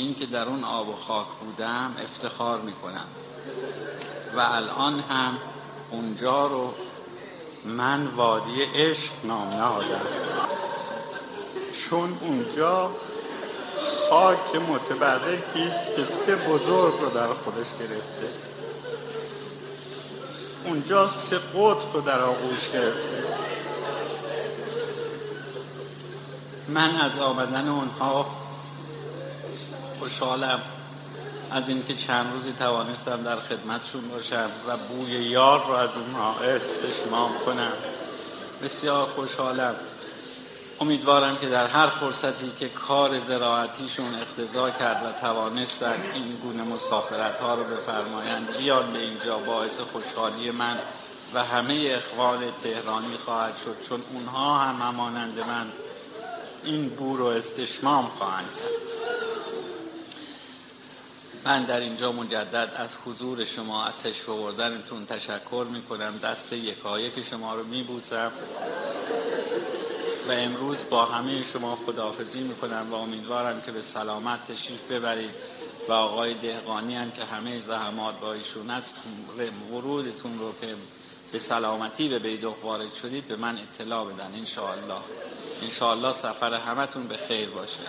اینکه در اون آب و خاک بودم افتخار می‌کنم. و الان هم اونجا رو من وادی عشق نام نهادم چون اونجا خاک متبرکی است که سه بزرگ رو در خودش گرفته. اونجا سه قطب رو در آغوش گرفته. من از آمدن اونها خوشحالم از اینکه چند روزی توانستم در خدمتشون باشم و بوی یار رو از اونها استشمام کنم. بسیار خوشحالم. امیدوارم که در هر فرصتی که کار زراعتیشون اقتضا کرد و توانستن این گونه مسافرت ها رو بفرمایند بیان به اینجا باعث خوشحالی من و همه اخوان تهرانی خواهد شد. چون اونها هم همانند من این بو رو استشمام خواهند کرد. من در اینجا مجدد از حضور شما از تشریف آوردنتون تشکر می‌کنم. دست یکایک شما رو میبوسم. و امروز با همه شما خداحافظی می‌کنم و امیدوارم که به سلامت تشریف ببرید و آقای دهقانی هم که همه زحمات با ایشون است ورودتون رو که به سلامتی به بیدوخ وارد شدید به من اطلاع بدن انشاءالله. انشاءالله سفر همتون به خیر باشه.